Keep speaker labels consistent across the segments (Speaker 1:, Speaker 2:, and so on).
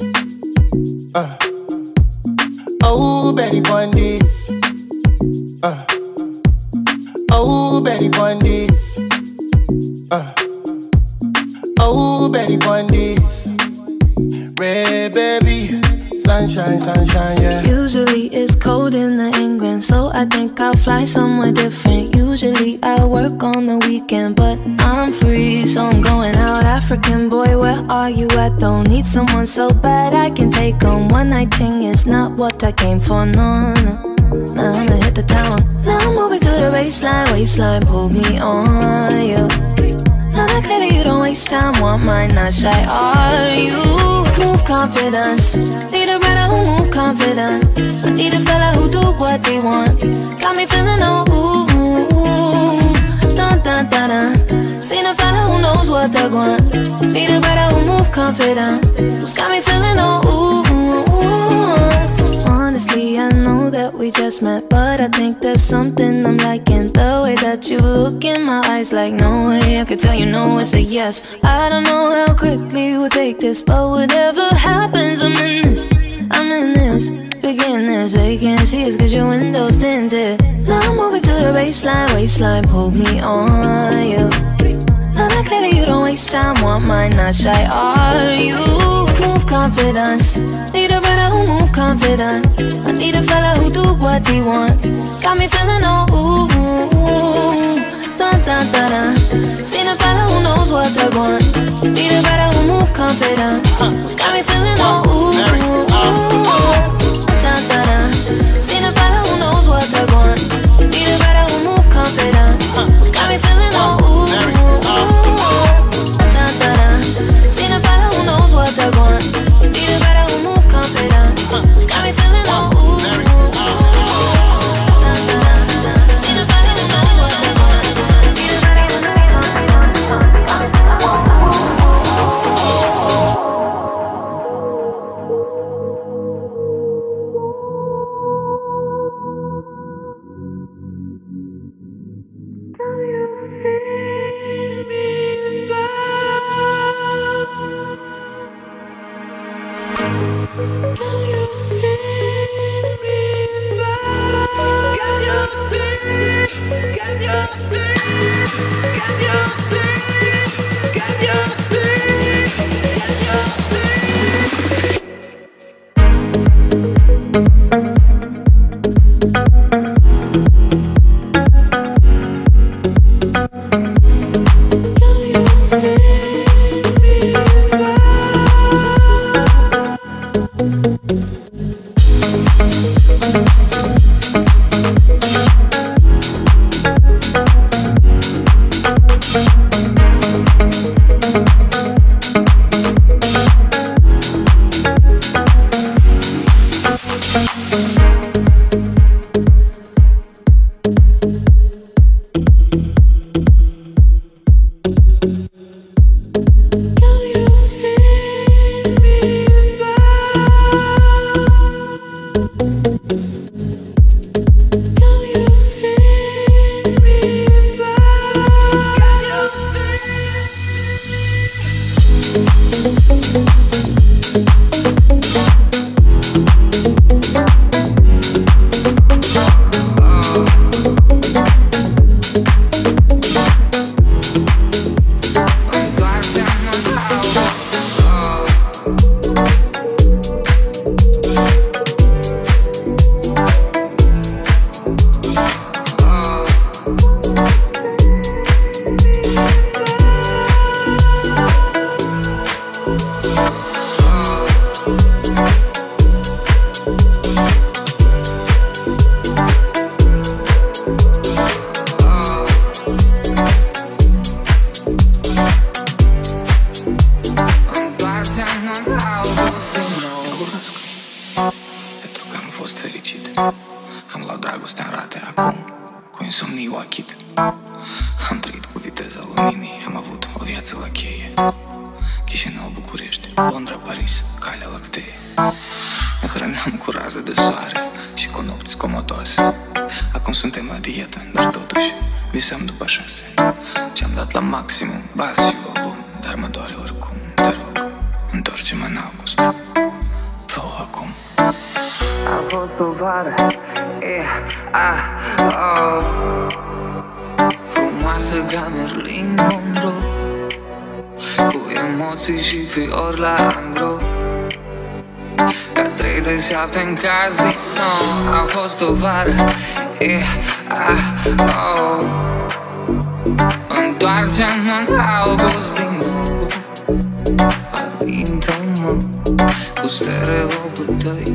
Speaker 1: Uh. Oh, Betty Bundy's. Uh. Oh, Betty Bundy's. Uh. Oh, Betty Bundy's. Red baby. Sunshine, sunshine, yeah.
Speaker 2: Usually it's cold in the England, so I think I'll fly somewhere you at? Don't need someone so bad I can take on one night thing. It's not what I came for, no, no. Now I'ma hit the town. Now I'm moving to the baseline, waistline, pull me on, yeah. Now that clearly you don't waste time, want mine, not shy, are you? Move confidence, need a brother who move confident. I need a fella who do what they want. Got me feeling oh ooh, dun dun dun dun. Seen a fella who knows what they want. Need a brother who move confident, who's got me feeling oh ooh. Honestly, I know that we just met, but I think there's something I'm liking. The way that you look in my eyes, like no way I could tell you no, it's a yes. I don't know how quickly we'll take this, but whatever happens, I'm in this. I'm in this. Begin this, they can't see us cause your window's tinted. Now I'm moving to the baseline, waistline, pull me on you. Now that clearly you don't waste time, want mine, not shy, are you? Move confidence, need a brother who move confident. I need a fella who do what he want. Got me feeling oh ooh, dun dun dun dun. Seen a fella who knows what they want. Need a brother who move confident. Who's got me feeling oh ooh, dun dun dun. Seen a fella who knows what they want. cu am avut o viață la cheie. Chișinău, București, Londra, Paris,
Speaker 3: Calea Lactee. Ne hrăneam cu rază de soare și cu nopți comodoase Acum suntem la dietă, dar totuși visăm după șase. Ce-am dat la
Speaker 4: maximum, bas și volum, dar mă doare oricum. Te rog, întoarcem în august. Fă-o acum. A fost o vară, e, a, oh. Frumoasă ca Merlin Monroe. Cu emoții și fiori la angro. Ca trei de șapte în casino. A fost o vară e ah, oh. Întoarce-mă în august din nou Alintă-mă cu stereopul tăi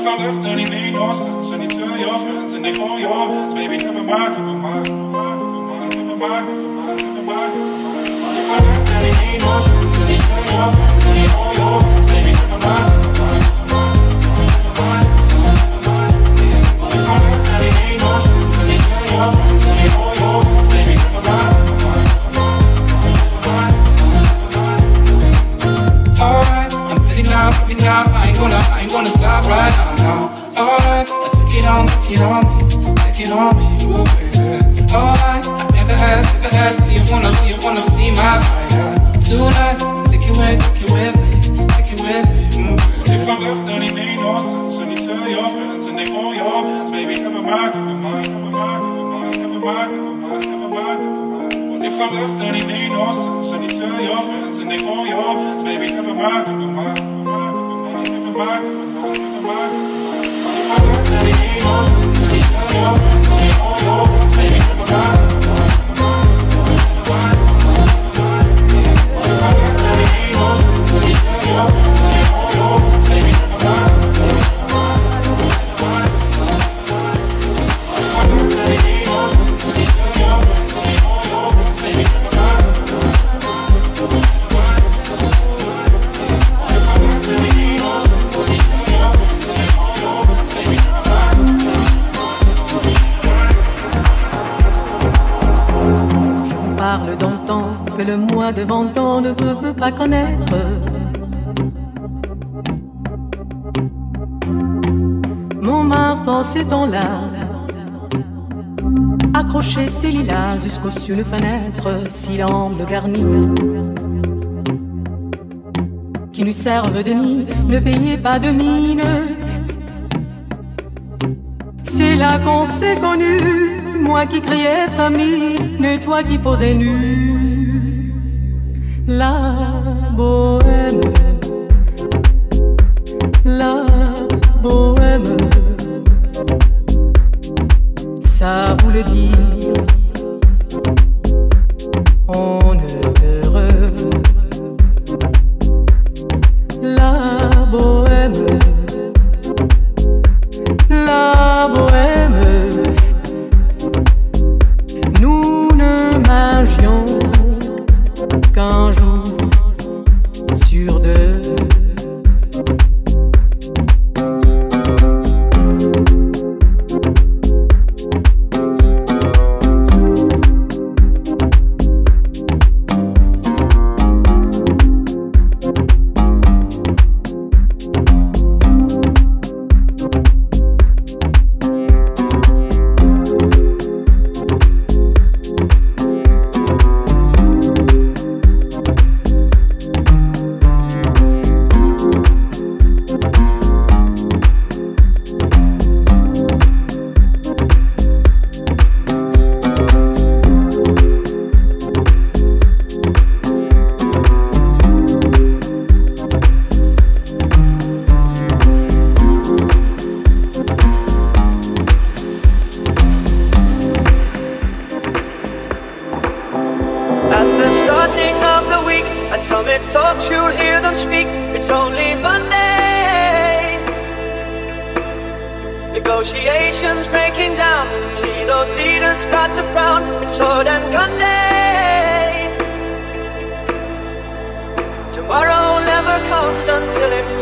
Speaker 5: if I left, then it made no sense. And you tell your friends and they hold your hands, baby, never mind, never mind, never mind, never mind, never mind, never mind. If I left, then it made no sense. And you tell your friends and they hold your hands, baby, never mind, never mind. Now I ain't gonna, I ain't gonna stop right now. No, alright, I took it on, took it on me, took it on me, ooh baby. Alright, I never asked, never asked. Do you wanna, do you wanna see my fire tonight? Take it with, take it with me, take it with me, ooh baby. If I left, then it made no sense. And you tell your friends, and they call your friends, baby, never mind, never mind, never mind, never mind, never mind, never mind, never mind. If I left, then it made no sense. And you tell your friends, and they call your friends, baby, never mind, never mind. Thank you.
Speaker 6: Ces temps-là, accroché ses lilas jusqu'au-dessus de fenêtre, si l'angle garni, qui nous servent de nid, ne veillez pas de mine. C'est là qu'on s'est connu, moi qui criais famine, et toi qui posais nu. La bohème, la bohème, ça vous le dit.
Speaker 7: Breaking down. See those leaders start to frown. It's sword and gun day. Tomorrow never comes until it's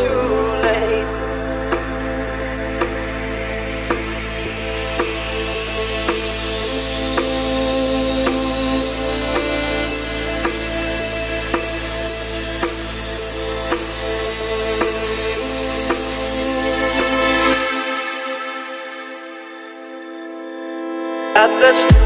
Speaker 1: let's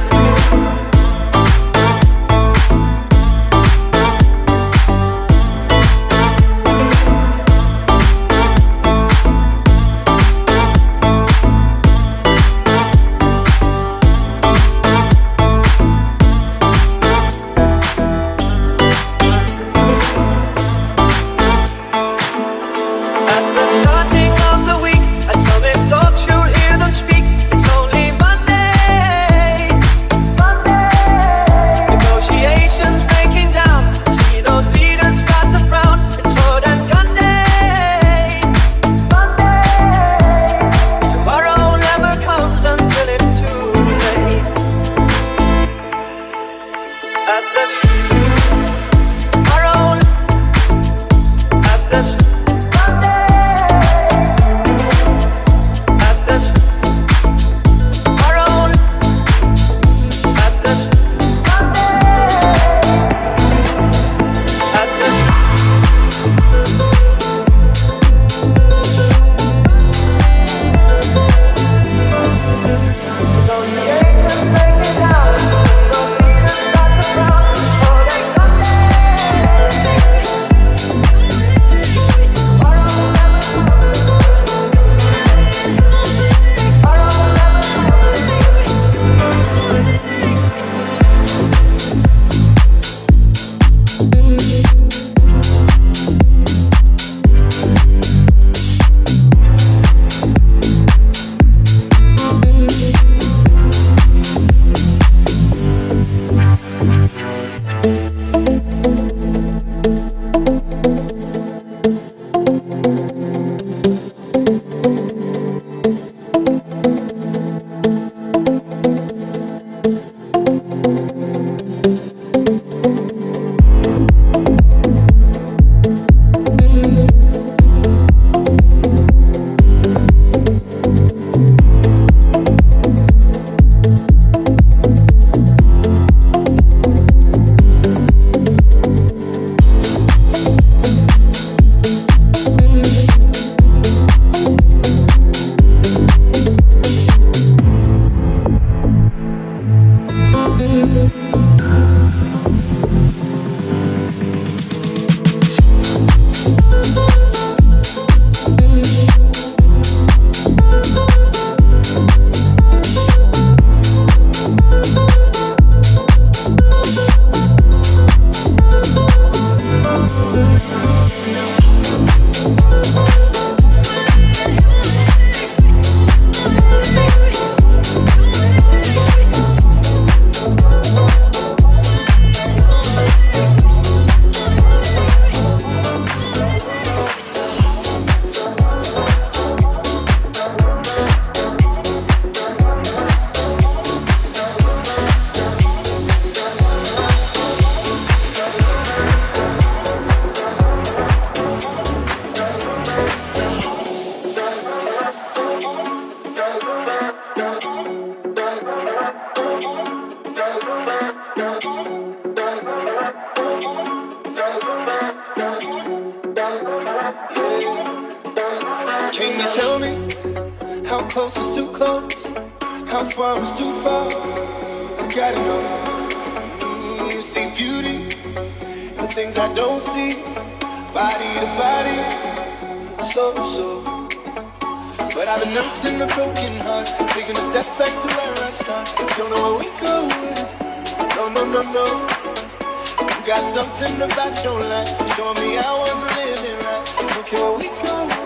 Speaker 1: Got something about your life. Show me I was living right. Okay, where we go.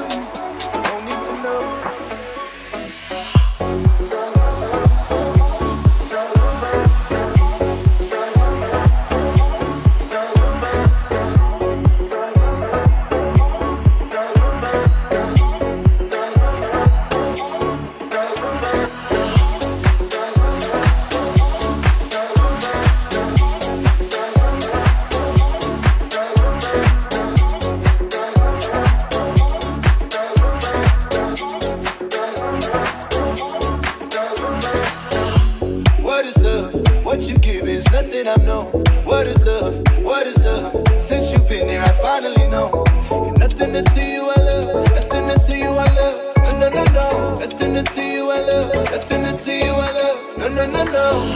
Speaker 1: you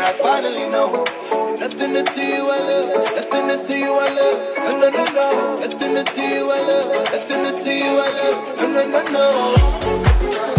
Speaker 1: I finally know. Nothing to you I love, nothing to you I love, no no no no. Nothing to you I love, nothing to you I love, no no no no.